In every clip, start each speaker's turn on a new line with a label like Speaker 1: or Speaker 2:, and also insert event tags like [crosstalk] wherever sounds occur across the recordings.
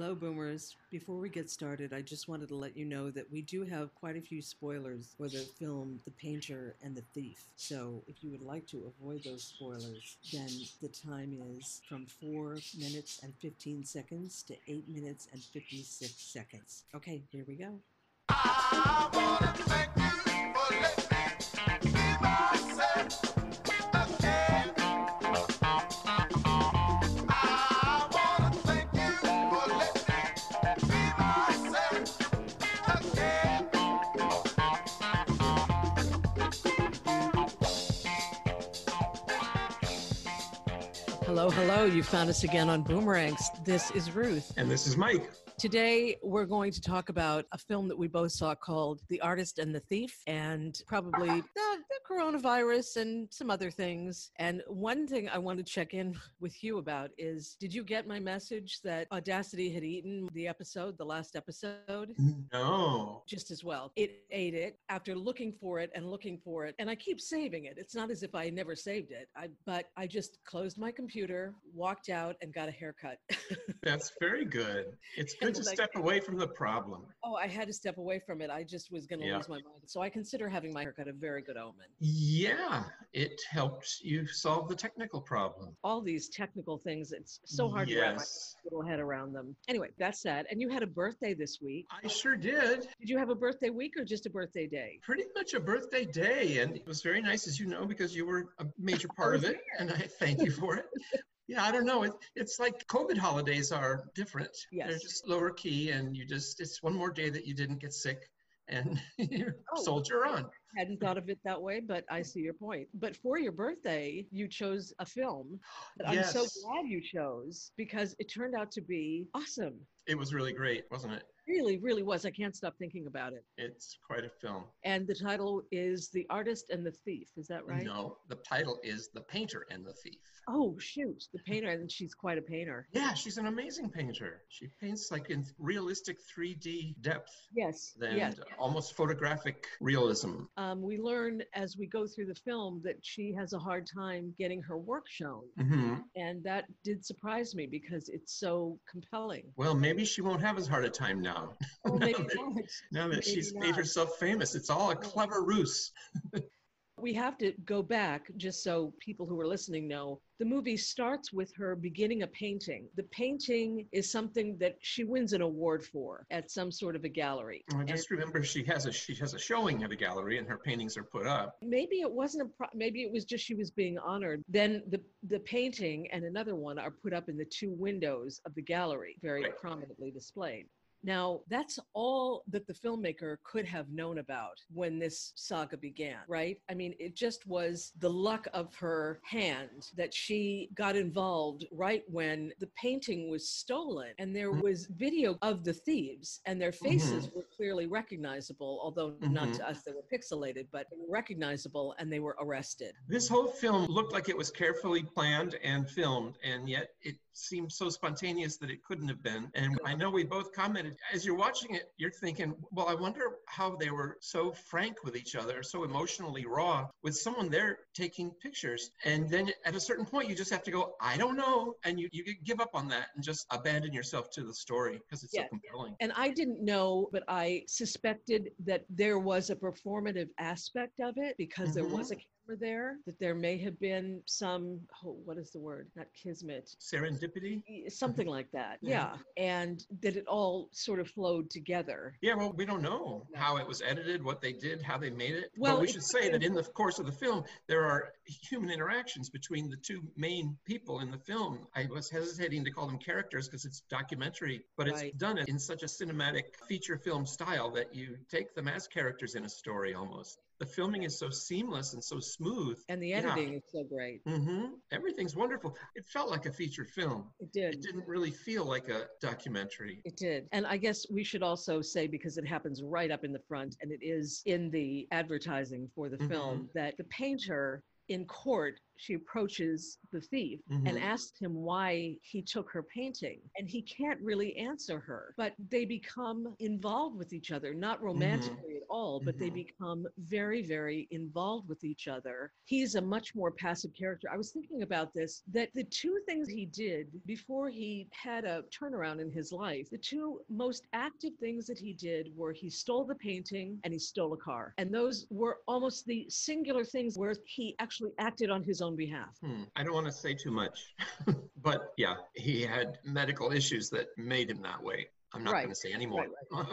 Speaker 1: Hello, Boomers. Before we get started, I just wanted to let you know that we do have quite a few spoilers for the film The Painter and the Thief. So if you would like to avoid those spoilers, then the time is from 4 minutes and 15 seconds to 8 minutes and 56 seconds. Okay, here we go. Hello, hello. You found us again on Boomerangs. This is Ruth.
Speaker 2: And this is Mike.
Speaker 1: Today, we're going to talk about a film that we both saw called The Artist and the Thief, and probably [laughs] the, the coronavirus and some other things. And one thing I want to check in with you about is did you get my message that Audacity had eaten the episode, the last episode?
Speaker 2: No.
Speaker 1: Just as well. It ate it after looking for it and looking for it. And I keep saving it. It's not as if I never saved it. I, but I just closed my computer, walked out, and got a haircut. [laughs]
Speaker 2: That's very good. It's good [laughs] to step away from the problem.
Speaker 1: Oh, I had to step away from it. I just was going to
Speaker 2: Yeah.
Speaker 1: lose my mind. So I consider having my haircut a very good omen.
Speaker 2: Yeah, it helps you solve the technical problem.
Speaker 1: All these technical things, it's so hard to wrap my little head around them. Anyway, that's sad. And you had a birthday this week.
Speaker 2: I sure did.
Speaker 1: Did you have a birthday week or just a birthday day?
Speaker 2: Pretty much a birthday day. And it was very nice, as you know, because you were a major part oh, of it. And I thank you for it. Yeah, I don't know. It, it's like COVID holidays are different.
Speaker 1: Yes.
Speaker 2: They're just lower key, and you just, it's one more day that you didn't get sick. And [laughs] you
Speaker 1: Oh.
Speaker 2: soldier on.
Speaker 1: Hadn't thought of it that way, but I see your point. But for your birthday, you chose a film that I'm so glad you chose because it turned out to be awesome.
Speaker 2: It was really great, wasn't it?
Speaker 1: Really, really was. I can't stop thinking about it.
Speaker 2: It's quite a film.
Speaker 1: And the title is The Artist and the Thief. Is that right?
Speaker 2: No, the title is The Painter and the Thief.
Speaker 1: Oh, shoot. The painter, and she's quite a painter.
Speaker 2: Yeah, she's an amazing painter. She paints like in realistic 3D depth
Speaker 1: Yes.
Speaker 2: and
Speaker 1: yes.
Speaker 2: almost photographic realism.
Speaker 1: Um, we learn as we go through the film that she has a hard time getting her work shown.
Speaker 2: hmm
Speaker 1: And that did surprise me because it's so compelling.
Speaker 2: Well, maybe she won't have as hard a time now.
Speaker 1: Maybe [laughs]
Speaker 2: now that,
Speaker 1: not.
Speaker 2: now that
Speaker 1: Maybe
Speaker 2: she's
Speaker 1: not.
Speaker 2: made herself famous. It's all a clever ruse.
Speaker 1: We have to go back just so people who are listening know. The movie starts with her beginning a painting. The painting is something that she wins an award for at some sort of a gallery.
Speaker 2: I just remember she has a she has a showing at a gallery and her paintings are put up.
Speaker 1: maybe it wasn't a pro- maybe it was just she was being honored then the the painting and another one are put up in the two windows of the gallery very
Speaker 2: Right.
Speaker 1: prominently displayed now that's all that the filmmaker could have known about when this saga began right i mean it just was the luck of her hand that she got involved right when the painting was stolen and there was video of the thieves and their faces were clearly recognizable although not
Speaker 2: Mhm.
Speaker 1: to us they were pixelated but recognizable and they were arrested
Speaker 2: This whole film looked like it was carefully planned and filmed, and yet it seemed so spontaneous that it couldn't have been. And I know we both commented as you're watching it, you're thinking, well, I wonder how they were so frank with each other, so emotionally raw with someone there taking pictures. And then at a certain point, you just have to go, I don't know. And you, you give up on that and just abandon yourself to the story because it's
Speaker 1: Yeah.
Speaker 2: so compelling.
Speaker 1: and i didn't know but i suspected that there was a performative aspect of it because there mm-hmm. was a camera there that there may have been some oh, what is the word not kismet
Speaker 2: Serendipity?
Speaker 1: something like that [laughs]
Speaker 2: Yeah.
Speaker 1: yeah and that it all sort of flowed together
Speaker 2: Yeah, well, we don't know how it was edited, what they did, how they made it.
Speaker 1: Well,
Speaker 2: Well, we should say that in the course of the film, there are human interactions between the two main people in the film. I was hesitating to call them characters because it's documentary, but it's
Speaker 1: Right.
Speaker 2: done in such a cinematic feature film style that you take them as characters in a story almost. The filming is so seamless and so smooth.
Speaker 1: and the editing is so great
Speaker 2: hmm Everything's wonderful. It felt like a feature film.
Speaker 1: it did
Speaker 2: It didn't really feel like a documentary.
Speaker 1: It did. And I guess we should also say, because it happens right up in the front and it is in the advertising for the
Speaker 2: Mhm.
Speaker 1: film, that the painter in court she approaches the thief and
Speaker 2: Mhm.
Speaker 1: asks him why he took her painting and he can't really answer her but they become involved with each other not romantically at all, but they
Speaker 2: Mhm.
Speaker 1: become very, very involved with each other. He's a much more passive character. I was thinking about this that the two things he did before he had a turnaround in his life, the two most active things that he did were he stole the painting and he stole a car. And those were almost the singular things where he actually acted on his own behalf.
Speaker 2: Hmm. I don't want to say too much, [laughs] but yeah, he had medical issues that made him that way. I'm not
Speaker 1: Right.
Speaker 2: going to say anymore.
Speaker 1: Right,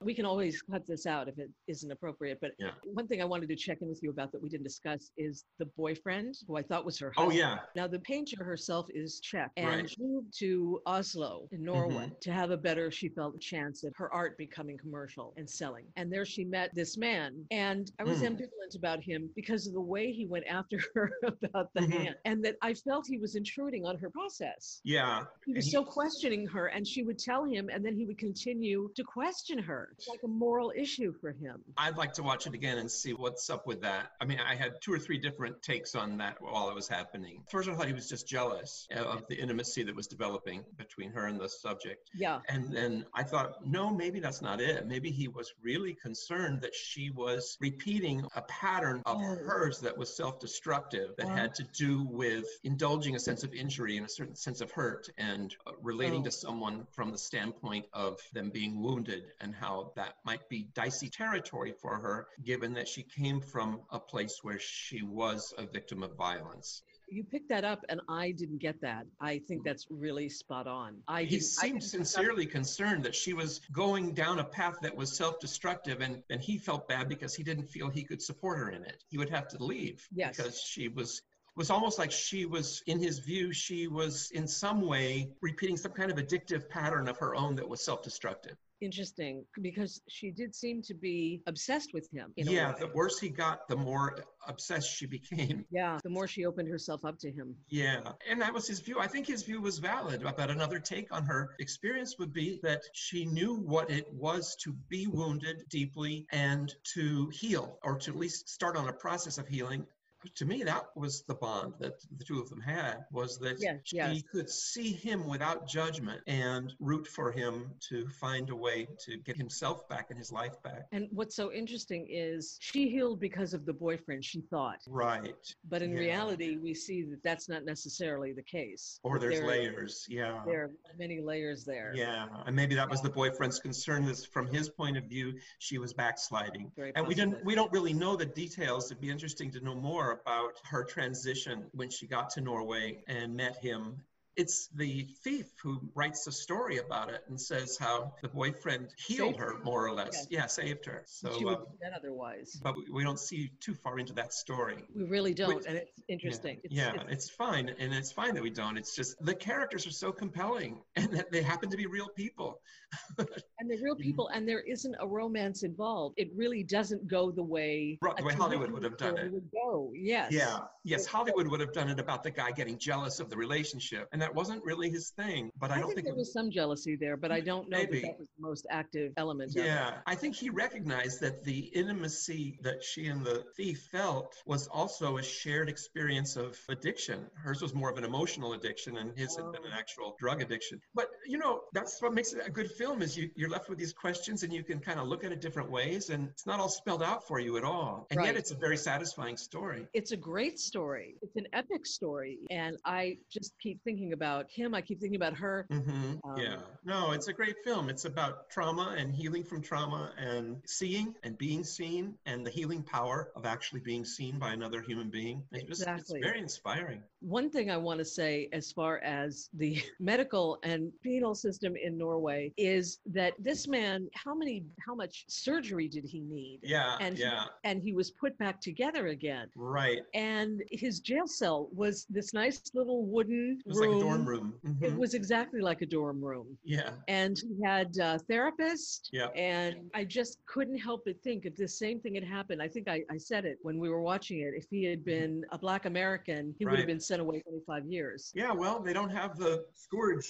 Speaker 1: We can always cut this out if it isn't appropriate. But
Speaker 2: Yeah.
Speaker 1: one thing I wanted to check in with you about that we didn't discuss is the boyfriend who I thought was her
Speaker 2: oh yeah,
Speaker 1: Now, the painter herself is Czech and
Speaker 2: Right.
Speaker 1: she moved to Oslo in Norway
Speaker 2: Mhm.
Speaker 1: to have a better, she felt, chance at her art becoming commercial and selling. And there she met this man. And I was
Speaker 2: Hmm.
Speaker 1: ambivalent about him because of the way he went after [laughs] her about the
Speaker 2: Mhm.
Speaker 1: hand and that I felt he was intruding on her process.
Speaker 2: yeah.
Speaker 1: He was
Speaker 2: And
Speaker 1: so questioning her, and she would tell him, and then he would continue to question her. It's like a moral issue for him.
Speaker 2: I'd like to watch it again and see what's up with that. I mean, I had two or three different takes on that while it was happening. First, I thought he was just jealous of the intimacy that was developing between her and the subject.
Speaker 1: Yeah.
Speaker 2: And then I thought, no, maybe that's not it. Maybe he was really concerned that she was repeating a pattern of
Speaker 1: Oh.
Speaker 2: hers that was self destructive, that had to do with indulging a sense of injury and a certain sense of hurt and uh, relating
Speaker 1: Oh.
Speaker 2: to someone from the standpoint of them being wounded and how that might be dicey territory for her, given that she came from a place where she was a victim of violence.
Speaker 1: You picked that up, and I didn't get that. I think that's really spot on. I
Speaker 2: he
Speaker 1: I
Speaker 2: seemed
Speaker 1: up-
Speaker 2: sincerely concerned that she was going down a path that was self-destructive and, and he felt bad because he didn't feel he could support her in it he would have to leave
Speaker 1: Yes.
Speaker 2: because she was was almost like she was in his view she was in some way repeating some kind of addictive pattern of her own that was self-destructive
Speaker 1: Interesting, because she did seem to be obsessed with him.
Speaker 2: Yeah the worse he got the more obsessed she became [laughs]
Speaker 1: yeah. The more she opened herself up to him.
Speaker 2: Yeah, and that was his view. I think his view was valid. But another take on her experience would be that she knew what it was to be wounded deeply and to heal, or to at least start on a process of healing. To me, that was the bond that the two of them had. Was that
Speaker 1: Yes,
Speaker 2: she
Speaker 1: yes.
Speaker 2: could see him without judgment and root for him to find a way to get himself back and his life back.
Speaker 1: And what's so interesting is she healed because of the boyfriend, she thought.
Speaker 2: Right.
Speaker 1: But in
Speaker 2: Yeah.
Speaker 1: reality, we see that that's not necessarily the case.
Speaker 2: Or there's
Speaker 1: There-
Speaker 2: layers. Yeah.
Speaker 1: There are many layers there.
Speaker 2: Yeah, and maybe that was the boyfriend's concern. Is from his point of view, she was backsliding,
Speaker 1: Very
Speaker 2: and we didn't. We don't really know the details. It'd be interesting to know more about her transition when she got to Norway and met him. It's the thief who writes a story about it and says how the boyfriend healed
Speaker 1: Saved
Speaker 2: her
Speaker 1: her.
Speaker 2: more or less.
Speaker 1: Yes.
Speaker 2: Yeah, saved her. So,
Speaker 1: she would dead otherwise.
Speaker 2: but we- don't see too far into that story.
Speaker 1: We really don't,
Speaker 2: Which-
Speaker 1: and it's interesting. It's,
Speaker 2: yeah,
Speaker 1: it's-
Speaker 2: it's fine, and it's fine that we don't. It's just the characters are so compelling, [laughs] and that they happen to be real people. [laughs]
Speaker 1: and they're real
Speaker 2: Mhm.
Speaker 1: people, and there isn't a romance involved. It really doesn't go the way
Speaker 2: Right, the way Hollywood would have done it.
Speaker 1: Would go, yes.
Speaker 2: Yeah, yes, Hollywood would have done it about the guy getting jealous of the relationship, and that wasn't really his thing. But I,
Speaker 1: I,
Speaker 2: don't
Speaker 1: think,
Speaker 2: think,
Speaker 1: there was some jealousy there, but I don't know
Speaker 2: Maybe.
Speaker 1: that that was the most active element. of it.
Speaker 2: Yeah, I think he recognized that the intimacy that she and the thief felt was also a shared experience of addiction. Hers was more of an emotional addiction, and his had been an
Speaker 1: Oh.
Speaker 2: actual drug addiction. But you know, that's what makes it a good film is you, you're left with these questions, and you can kind of look at it different ways, and it's not all spelled out for you at all. And yet, it's a very satisfying story.
Speaker 1: It's a great story. It's an epic story, and I just keep thinking about him. I keep thinking about her.
Speaker 2: hmm
Speaker 1: Um,
Speaker 2: yeah. No, it's a great film. It's about trauma and healing from trauma and seeing and being seen and the healing power of actually being seen by another human being. It's, just,
Speaker 1: Exactly.
Speaker 2: it's very inspiring.
Speaker 1: One thing I want to say, as far as the [laughs] medical and penal system in Norway, is that this man, how many, how much surgery did he need?
Speaker 2: Yeah.
Speaker 1: And he-
Speaker 2: yeah.
Speaker 1: And he was put back together again.
Speaker 2: Right.
Speaker 1: And his jail cell was this nice little wooden room.
Speaker 2: like a dorm room.
Speaker 1: It
Speaker 2: Mhm.
Speaker 1: was exactly like a dorm room.
Speaker 2: Yeah.
Speaker 1: and he had a therapist
Speaker 2: Yeah.
Speaker 1: and i just couldn't help but think if the same thing had happened i think i, I said it when we were watching it if he had been a black american he would have been sent away 25 years
Speaker 2: Yeah. Well, they don't have the scourge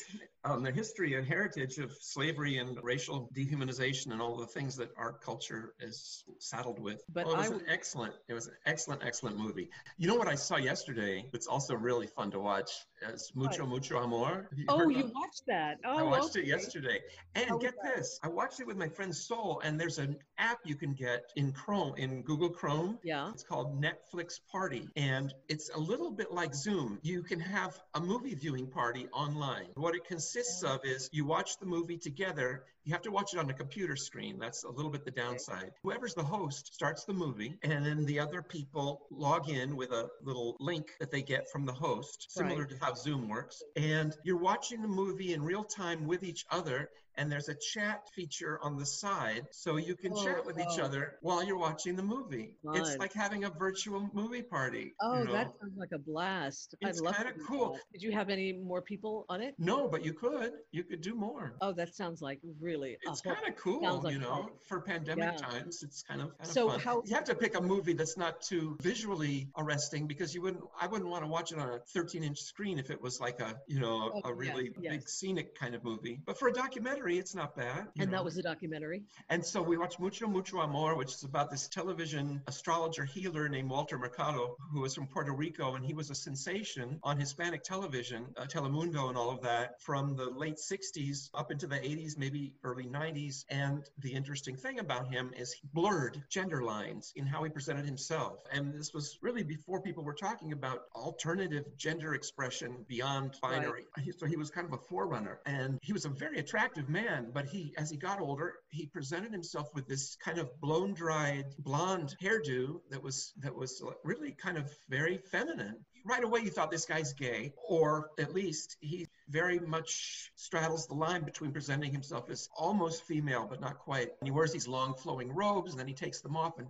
Speaker 2: on the history and heritage of slavery and racial dehumanization and all the things that our culture is saddled with.
Speaker 1: But
Speaker 2: Oh, it was
Speaker 1: I
Speaker 2: an excellent, it was an excellent, excellent movie. You know what I saw yesterday? It's also really fun to watch. It's Mucho Mucho Amor. Have
Speaker 1: Oh, you watched that? Oh,
Speaker 2: I watched it yesterday. And
Speaker 1: How
Speaker 2: get this, I watched it with my friend Soul, and there's an app you can get in Chrome, in Google Chrome.
Speaker 1: Yeah.
Speaker 2: It's called Netflix Party, and it's a little bit like Zoom. You can have a movie viewing party online. What it consists of is you watch the movie together. You have to watch it on a computer screen. That's a little bit the downside. Whoever's the host starts the movie, and then the other people log in with a little link that they get from the host, similar
Speaker 1: Right.
Speaker 2: to how Zoom works. And you're watching the movie in real time with each other. And there's a chat feature on the side, so you can
Speaker 1: Oh,
Speaker 2: chat with each other while you're watching the movie. It's like having a virtual movie party.
Speaker 1: Oh,
Speaker 2: you know?
Speaker 1: that sounds like a blast.
Speaker 2: It's
Speaker 1: love
Speaker 2: kinda cool.
Speaker 1: that. Did you have any more people on it?
Speaker 2: No, but you could. You could do more.
Speaker 1: Oh, that sounds like really.
Speaker 2: It's kind of cool,
Speaker 1: like
Speaker 2: you know,
Speaker 1: fun.
Speaker 2: for pandemic
Speaker 1: Yeah.
Speaker 2: times. It's kind of, kind of
Speaker 1: So
Speaker 2: fun.
Speaker 1: how-
Speaker 2: you have to pick a movie that's not too visually arresting because you wouldn't. I wouldn't want to watch it on a 13-inch screen if it was like a, you know, a,
Speaker 1: Oh,
Speaker 2: a really
Speaker 1: yes.
Speaker 2: big scenic kind of movie. But for a documentary, it's not bad.
Speaker 1: And
Speaker 2: know.
Speaker 1: that was a documentary.
Speaker 2: And so we watched Mucho Mucho Amor, which is about this television astrologer healer named Walter Mercado, who was from Puerto Rico, and he was a sensation on Hispanic television, uh, Telemundo, and all of that from the late 60s up into the 80s, maybe early 90s. And the interesting thing about him is he blurred gender lines in how he presented himself. And this was really before people were talking about alternative gender expression beyond
Speaker 1: Right.
Speaker 2: binary. He- So he was kind of a forerunner. And he was a very attractive man, but he, as he got older, he presented himself with this kind of blown dried blonde hairdo that was that was really kind of very feminine. Right away, you thought this guy's gay, or at least he very much straddles the line between presenting himself as almost female, but not quite. And he wears these long flowing robes, and then he takes them off, and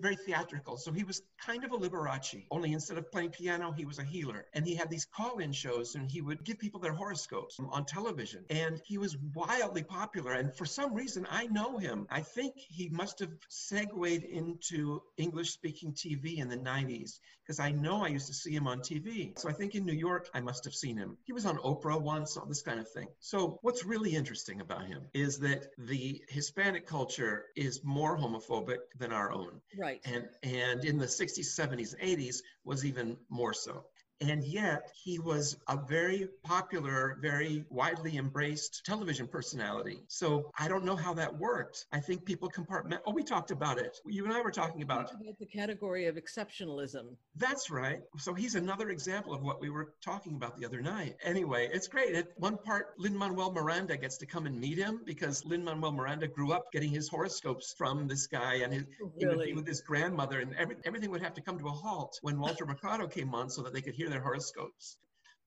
Speaker 2: very theatrical. So he was kind of a Liberace, only instead of playing piano, he was a healer. And he had these call in shows, and he would give people their horoscopes on television. And he was wildly popular. And for some reason, I know him. I think he must have segued into English speaking TV in the 90s because I know I used to see him on TV. So I think in New York, I must have seen him. He was on Oprah once, all this kind of thing. So what's really interesting about him is that the Hispanic culture is more homophobic than our own.
Speaker 1: Right.
Speaker 2: And, and in the 60s, 70s, 80s was even more so. And yet, he was a very popular, very widely embraced television personality. So I don't know how that worked. I think people compartment. Oh, we talked about it. You and I were talking about
Speaker 1: about the category of exceptionalism.
Speaker 2: that's right. So he's another example of what we were talking about the other night. Anyway, it's great. At one part, Lin Manuel Miranda gets to come and meet him because Lin Manuel Miranda grew up getting his horoscopes from this guy, and his, he would be with his grandmother, and every, everything would have to come to a halt when Walter Mercado came on so that they could hear their horoscopes.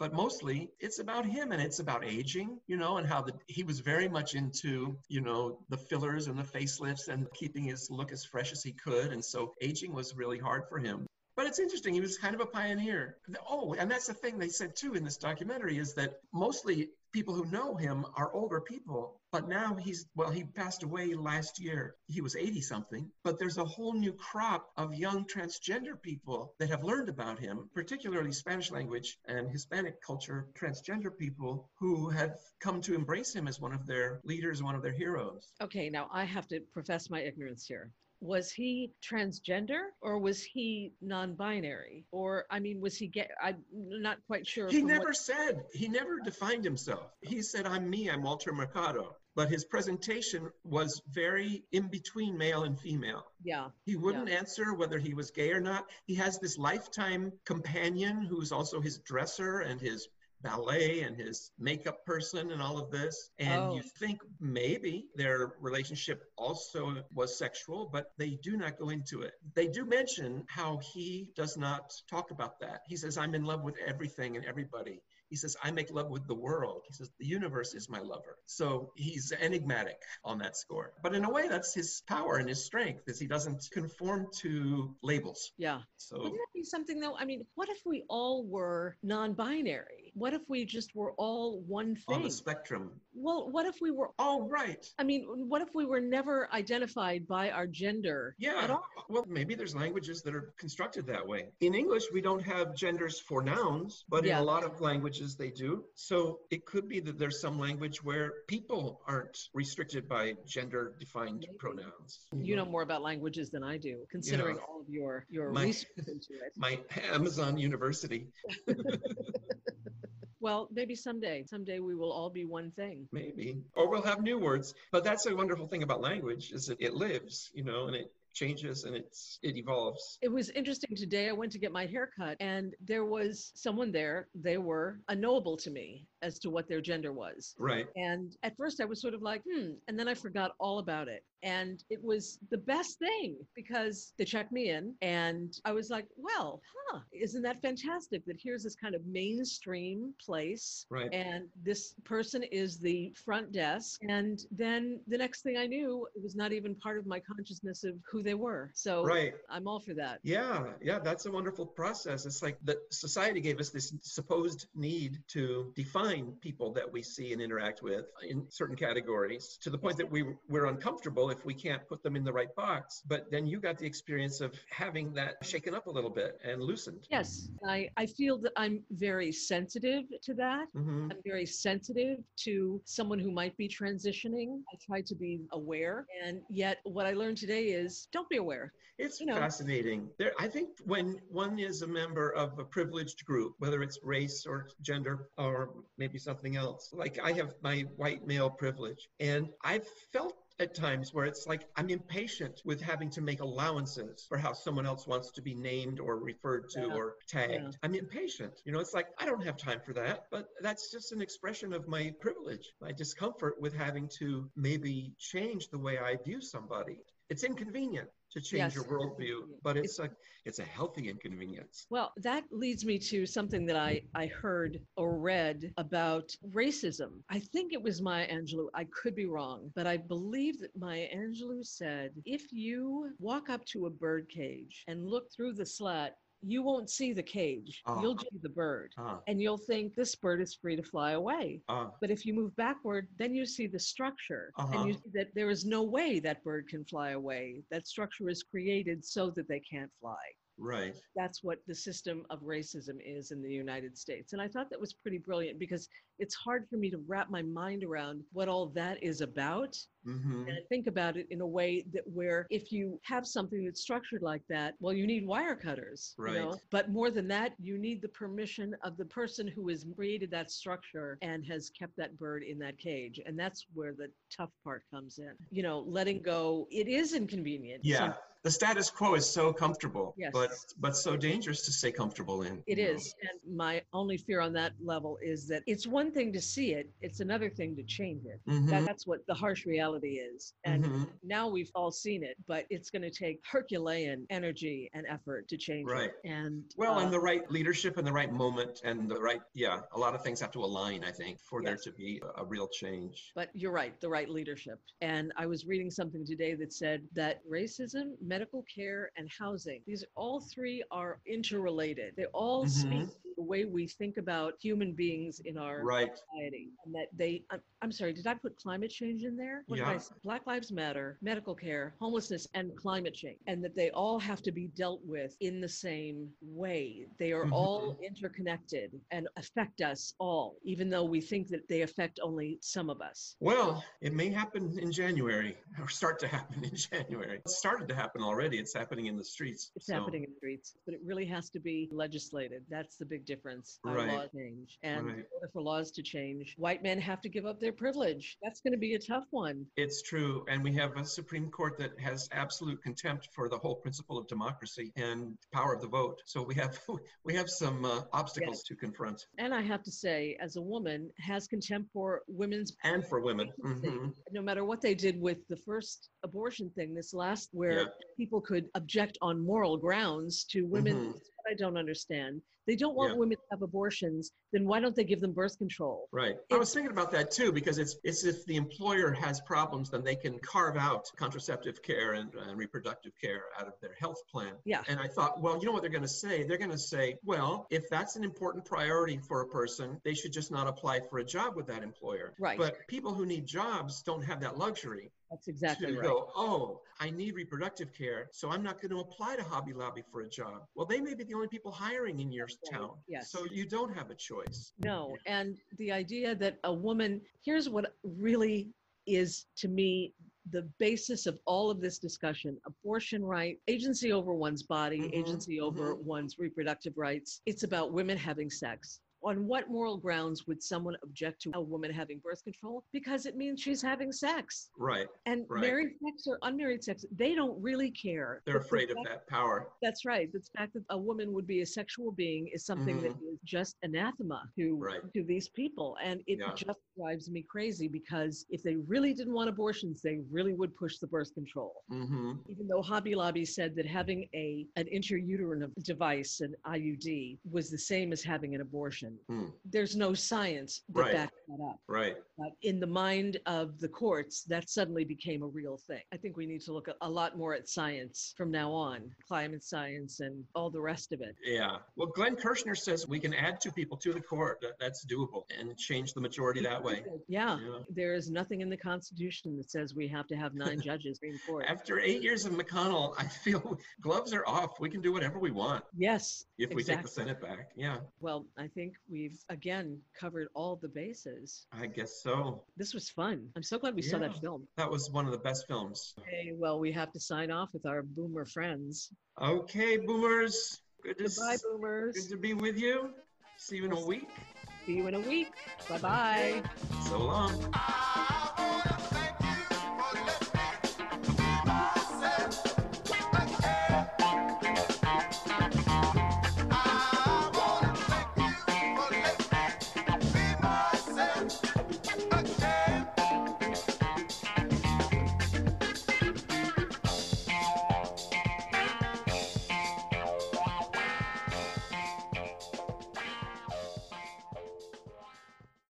Speaker 2: But mostly, it's about him and it's about aging, you know, and how the, he was very much into, you know, the fillers and the facelifts and keeping his look as fresh as he could. And so aging was really hard for him. But it's interesting. He was kind of a pioneer. Oh, and that's the thing they said too in this documentary is that mostly people who know him are older people. But now he's, well, he passed away last year. He was 80 something. But there's a whole new crop of young transgender people that have learned about him, particularly Spanish language and Hispanic culture transgender people who have come to embrace him as one of their leaders, one of their heroes.
Speaker 1: Okay, now I have to profess my ignorance here. Was he transgender or was he non-binary? Or I mean, was he gay? I'm not quite sure.
Speaker 2: He
Speaker 1: from what-
Speaker 2: never said, he never defined himself. He said, I'm me, I'm Walter Mercado. But his presentation was very in between male and female.
Speaker 1: Yeah.
Speaker 2: He wouldn't answer whether he was gay or not. He has this lifetime companion who's also his dresser and his ballet and his makeup person and all of this. And
Speaker 1: Oh.
Speaker 2: you think maybe their relationship also was sexual, but they do not go into it. They do mention how he does not talk about that. He says, I'm in love with everything and everybody. He says, I make love with the world. He says, the universe is my lover. So he's enigmatic on that score. But in a way, that's his power and his strength, is he doesn't conform to labels.
Speaker 1: Yeah.
Speaker 2: So
Speaker 1: Wouldn't that be something though? I mean, what if we all were non-binary? What if we just were all one thing?
Speaker 2: on the spectrum.
Speaker 1: well, what if we were
Speaker 2: Oh, right.
Speaker 1: I mean, what if we were never identified by our gender at
Speaker 2: Yeah.
Speaker 1: all?
Speaker 2: Well, maybe there's languages that are constructed that way. In English, we don't have genders for nouns, but
Speaker 1: Yeah.
Speaker 2: in a lot of languages they do. So it could be that there's some language where people aren't restricted by gender defined pronouns.
Speaker 1: You know more about languages than I do, considering
Speaker 2: Yeah.
Speaker 1: all of your your
Speaker 2: My-
Speaker 1: research into it.
Speaker 2: My Amazon University, [laughs]
Speaker 1: Well, maybe someday, someday we will all be one thing.
Speaker 2: maybe. Or we'll have new words. But that's a wonderful thing about language is that it lives, you know, and it changes and it's it evolves.
Speaker 1: It was interesting today. I went to get my hair cut, and there was someone there. They were unknowable to me as to what their gender was.
Speaker 2: Right.
Speaker 1: And at first I was sort of like, hmm. And then I forgot all about it. And it was the best thing because they checked me in and I was like, well, huh, isn't that fantastic that here's this kind of mainstream place
Speaker 2: Right.
Speaker 1: and this person is the front desk. And then the next thing I knew, it was not even part of my consciousness of who they were. So
Speaker 2: Right.
Speaker 1: I'm all for that.
Speaker 2: Yeah, yeah, that's a wonderful process. It's like the society gave us this supposed need to define people that we see and interact with in certain categories to the point that we we're uncomfortable if we can't put them in the right box. But then you got the experience of having that shaken up a little bit and loosened.
Speaker 1: Yes, I, I feel that I'm very sensitive to that.
Speaker 2: hmm
Speaker 1: I'm very sensitive to someone who might be transitioning. I try to be aware. And yet, what I learned today is don't be aware.
Speaker 2: It's
Speaker 1: you know.
Speaker 2: fascinating. There, I think when one is a member of a privileged group, whether it's race or gender or maybe something else, like I have my white male privilege, and I've felt at times where it's like I'm impatient with having to make allowances for how someone else wants to be named or referred to
Speaker 1: Yeah.
Speaker 2: or tagged.
Speaker 1: Yeah.
Speaker 2: I'm impatient. You know, it's like I don't have time for that, but that's just an expression of my privilege, my discomfort with having to maybe change the way I view somebody. It's inconvenient to change
Speaker 1: Yes,
Speaker 2: your worldview, but it's a it's a healthy inconvenience.
Speaker 1: Well, that leads me to something that I, I heard or read about racism. I think it was Maya Angelou. I could be wrong, but I believe that Maya Angelou said if you walk up to a bird cage and look through the slat, you won't see the cage.
Speaker 2: Ah.
Speaker 1: You'll see the bird.
Speaker 2: Ah,
Speaker 1: And you'll think this bird is free to fly away.
Speaker 2: ah,
Speaker 1: But if you move backward, then you see the structure
Speaker 2: Uh-huh.
Speaker 1: and you see that there is no way that bird can fly away. That structure is created so that they can't fly.
Speaker 2: Right.
Speaker 1: That's what the system of racism is in the United States. And I thought that was pretty brilliant because it's hard for me to wrap my mind around what all that is about.
Speaker 2: hmm
Speaker 1: And I think about it in a way that where if you have something that's structured like that, well, you need wire cutters. you know?
Speaker 2: Right.
Speaker 1: But more than that, you need the permission of the person who has created that structure and has kept that bird in that cage. And that's where the tough part comes in. You know, letting go, it is inconvenient.
Speaker 2: Yeah. The status quo is so comfortable,
Speaker 1: Yes.
Speaker 2: but but so dangerous to stay comfortable in.
Speaker 1: It
Speaker 2: is, know?
Speaker 1: And my only fear on that level is that it's one thing to see it, it's another thing to change it.
Speaker 2: Mhm,
Speaker 1: That, that's what the harsh reality is. And
Speaker 2: mhm.
Speaker 1: now we've all seen it, but it's going to take Herculean energy and effort to change
Speaker 2: Right.
Speaker 1: it. And
Speaker 2: Well,
Speaker 1: uh,
Speaker 2: and the right leadership and the right moment and the right, yeah, a lot of things have to align, I think, for there to be a, a real change.
Speaker 1: But you're right, the right leadership. And I was reading something today that said that racism, medical care, and housing, these all three are interrelated. They all speak
Speaker 2: Mhm.
Speaker 1: to the way we think about human beings in our
Speaker 2: Right.
Speaker 1: society. And that they, I'm, I'm sorry, did I put climate change in there? What did I
Speaker 2: Yeah.
Speaker 1: say? Black Lives Matter, medical care, homelessness, and climate change. And that they all have to be dealt with in the same way. They are
Speaker 2: Mhm.
Speaker 1: all interconnected and affect us all, even though we think that they affect only some of us.
Speaker 2: Well, it may happen in January or start to happen in January. It started to happen already. It's happening in the streets.
Speaker 1: It's
Speaker 2: so-
Speaker 1: happening in the streets, but it really has to be legislated. That's the big difference. Our
Speaker 2: Right.
Speaker 1: laws change. And
Speaker 2: Right.
Speaker 1: in order for laws to change, white men have to give up their privilege. That's going to be a tough one.
Speaker 2: It's true. And we have a Supreme Court that has absolute contempt for the whole principle of democracy and power of the vote. So we have [laughs] we have some uh, obstacles to confront.
Speaker 1: And I have to say, as a woman, has contempt for women's
Speaker 2: And for women. Mhm.
Speaker 1: no matter what they did with the first abortion thing, this last where
Speaker 2: Yeah.
Speaker 1: people could object on moral grounds to women's I don't understand. They don't want
Speaker 2: Yeah.
Speaker 1: women to have abortions, then why don't they give them birth control?
Speaker 2: Right. I was thinking about that too because it's it's if the employer has problems, then they can carve out contraceptive care and, and reproductive care out of their health plan.
Speaker 1: Yeah.
Speaker 2: And I thought, well, you know what they're going to say? They're going to say, well, if that's an important priority for a person, they should just not apply for a job with that employer.
Speaker 1: Right.
Speaker 2: But people who need jobs don't have that luxury
Speaker 1: That's exactly
Speaker 2: to
Speaker 1: right.
Speaker 2: go, oh, I need reproductive care, so I'm not going to apply to Hobby Lobby for a job. Well, they may be the only people hiring in your
Speaker 1: Right.
Speaker 2: town.
Speaker 1: Yes.
Speaker 2: So you don't have a choice.
Speaker 1: No, and the idea that a woman, here's what really is to me the basis of all of this discussion abortion right, agency over one's body,
Speaker 2: Mhm,
Speaker 1: agency over
Speaker 2: mhm.
Speaker 1: one's reproductive rights. It's about women having sex. On what moral grounds would someone object to a woman having birth control? Because it means she's having sex.
Speaker 2: Right.
Speaker 1: And
Speaker 2: Right.
Speaker 1: married sex or unmarried sex, they don't really care.
Speaker 2: They're
Speaker 1: But the
Speaker 2: afraid of that power.
Speaker 1: That's right. The fact that a woman would be a sexual being is something that is just anathema to
Speaker 2: Mm-hmm. Right.
Speaker 1: to these people, and it
Speaker 2: Yeah.
Speaker 1: just drives me crazy because if they really didn't want abortions, they really would push the birth control.
Speaker 2: hmm
Speaker 1: Even though Hobby Lobby said that having a an intrauterine device, an IUD, was the same as having an abortion,
Speaker 2: Hmm.
Speaker 1: there's no science that
Speaker 2: Right.
Speaker 1: backs that up.
Speaker 2: Right.
Speaker 1: But in the mind of the courts, that suddenly became a real thing. I think we need to look a, lot more at science from now on, climate science and all the rest of it.
Speaker 2: Yeah. Well, Glenn Kirschner says we can add two people to the court. That, that's doable and change the majority that way.
Speaker 1: Yeah,
Speaker 2: Yeah.
Speaker 1: there is nothing in the Constitution that says we have to have nine [laughs] judges Supreme Court.
Speaker 2: After eight years of McConnell, I feel [laughs] gloves are off. We can do whatever we want
Speaker 1: Yes,
Speaker 2: if we take the Senate back. Yeah,
Speaker 1: well, I think we've again covered all the bases.
Speaker 2: I guess so.
Speaker 1: This was fun. I'm so glad we saw that film.
Speaker 2: That was one of the best films.
Speaker 1: Okay, well, we have to sign off with our boomer friends.
Speaker 2: Okay, boomers. Good to,
Speaker 1: Goodbye,
Speaker 2: s-
Speaker 1: boomers.
Speaker 2: good to be with you. See you in a week.
Speaker 1: See you in a week. Bye bye.
Speaker 2: So long.